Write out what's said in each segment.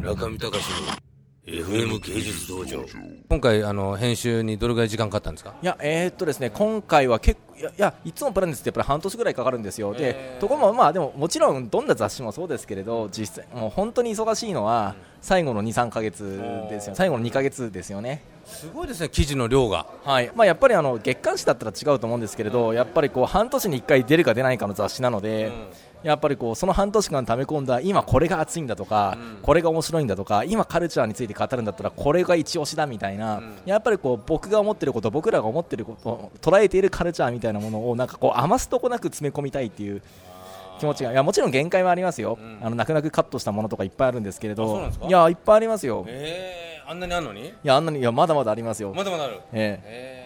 中見隆の FM 芸術道場。今回あの編集にどれぐらい時間かかったんですか？いやえー、っとですね今回は結構いやいやいつもプランですってやっぱり半年ぐらいかかるんですよ、でところもまあでももちろんどんな雑誌もそうですけれど実際もう本当に忙しいのは最後の2、3か月ですよ最後の2か月ですよね。すごいですね記事の量が、はい。まあ、やっぱりあの月刊誌だったら違うと思うんですけれど、やっぱりこう半年に1回出るか出ないかの雑誌なので、うんやっぱりこうその半年間溜め込んだ今これが熱いんだとか、うん、これが面白いんだとか今カルチャーについて語るんだったらこれが一押しだみたいな、うん、やっぱりこう僕が思っていること僕らが思っていること捉えているカルチャーみたいなものをなんかこう余すとこなく詰め込みたいっていう気持ちがいやもちろん限界はありますよ、うん、あの泣く泣くカットしたものとかいっぱいあるんですけれど。いやいっぱいありますよ、えー、あんなにあるのに？いやあんなにいやまだまだありますよ。まだまだある。えー、えー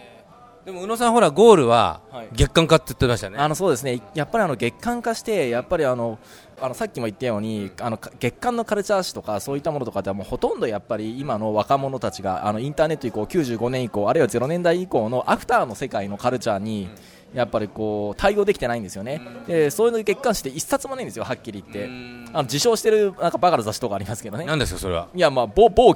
でも宇野さん、ほらゴールは月間化って言ってましたね、はい、あのそうですね。やっぱりあの月間化して、やっぱりあのあのさっきも言ったようにあの月間のカルチャー誌とかそういったものとかではもうほとんどやっぱり今の若者たちがあのインターネット以降95年以降あるいは0年代以降のアフターの世界のカルチャーに、やっぱりこう対応できてないんですよね、でそういう月刊誌って一冊もないんですよ、はっきり言って、あの受賞してるなんかバカな雑誌とかありますけどね、なんですか、それは。いや、まあ、某、某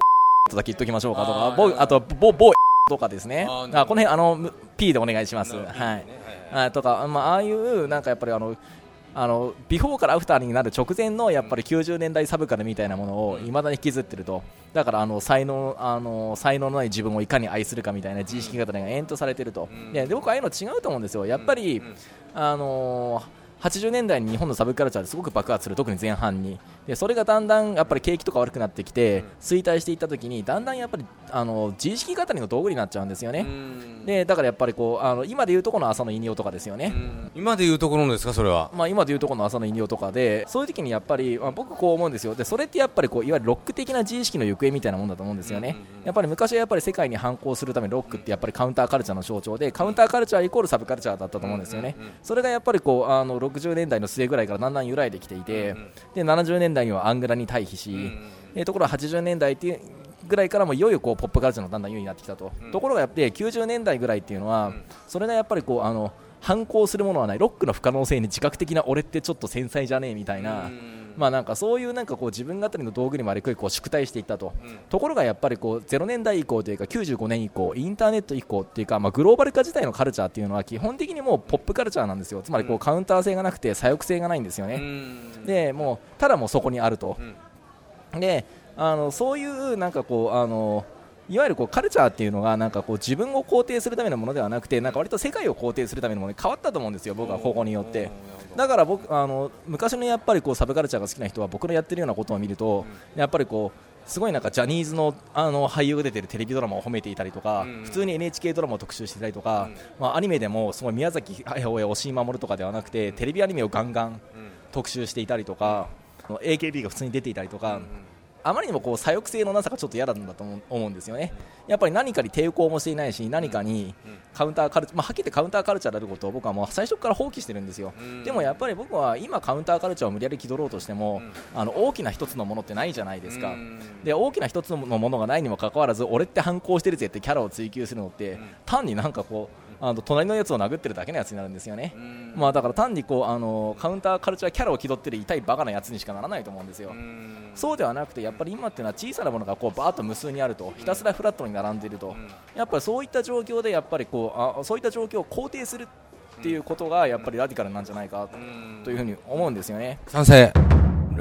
とだけ言っときましょうかとか、某あと某、某とかですね、あこの辺あの P でお願いします。はい、はい、とか、まあああいうなんかやっぱりあのあのビフォーからアフターになる直前のやっぱり90年代サブカルみたいなものをいまだに引きずってると。だからあの才能あの才能のない自分をいかに愛するかみたいな自意識型が延々とされてると、で僕はああいうの違うと思うんですよ、やっぱり、あのー80年代に日本のサブカルチャーですごく爆発する特に前半に。でそれがだんだんやっぱり景気とか悪くなってきて衰退していった時にだんだんやっぱりあの自意識語りの道具になっちゃうんですよね。でだからやっぱりこうあの今でいうとこの朝の引用とかですよね。今でいうところですかそれは？まあ今でいうとこの朝の引用とかでそういう時にやっぱり、まあ、僕こう思うんですよ。でそれってやっぱりこういわゆるロック的な自意識の行方みたいなもんだと思うんですよね。やっぱり昔はやっぱり世界に反抗するためにロックってやっぱりカウンターカルチャーの象徴でカウンターカルチャーイコールサブカルチャーだったと思うんですよね。それがやっぱりこうあの60年代の末ぐらいからだんだん揺らいできていて、で70年代にはアングラに対比し、えところが80年代っていうぐらいからもいよいよこうポップカルチャーのだんだん優位になってきたと、ところがやっぱり90年代ぐらいっていうのは、それがやっぱりこうあの反抗するものはない。ロックの不可能性に自覚的な俺ってちょっと繊細じゃねえみたいな。まあなんかそういうなんかこう自分語りの道具にもありくりこう宿題していったと、うん、ところがやっぱりこう0年代以降というか95年以降インターネット以降っていうかまあグローバル化自体のカルチャーっていうのは基本的にもうポップカルチャーなんですよ。つまりこうカウンター性がなくて左翼性がないんですよね、うん、でもうただもうそこにあると、うん、であのそういうなんかこうあのいわゆるこうカルチャーっていうのがなんかこう自分を肯定するためのものではなくてなんか割と世界を肯定するためのものに変わったと思うんですよ、僕はここによって。だから僕あの昔のやっぱりこうサブカルチャーが好きな人は僕のやってるようなことを見ると、やっぱりこうすごいなんかジャニーズのあの俳優が出てるテレビドラマを褒めていたりとか、普通に NHK ドラマを特集していたりとか、まあ、アニメでもすごい宮崎駿や押井守とかではなくてテレビアニメをガンガン特集していたりとか、AKB が普通に出ていたりとか。あまりにもこう左翼性のなさがちょっと嫌なんだと思うんですよね、やっぱり何かに抵抗もしていないし、何かにカウンターカルチャー、まあ、はっきり言ってカウンターカルチャーであることを僕はもう最初から放棄してるんですよ、でもやっぱり僕は今、カウンターカルチャーを無理やり気取ろうとしても、あの大きな一つのものってないじゃないですか、で大きな一つのものがないにもかかわらず、俺って反抗してるぜってキャラを追求するのって、単になんかこう、あの隣のやつを殴ってるだけのやつになるんですよね、まあ、だから単にこうあのカウンターカルチャーキャラを気取ってる痛いバカなやつにしかならないと思うんですよ、そうではなくてやっぱり今っていうのは小さなものがこうバーッと無数にあるとひたすらフラットに並んでいると、やっぱりそういった状況でやっぱりこうあそういった状況を肯定するっていうことがやっぱりラディカルなんじゃないかというふうに思うんですよね。賛成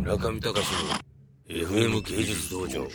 中見隆の FM 芸術道場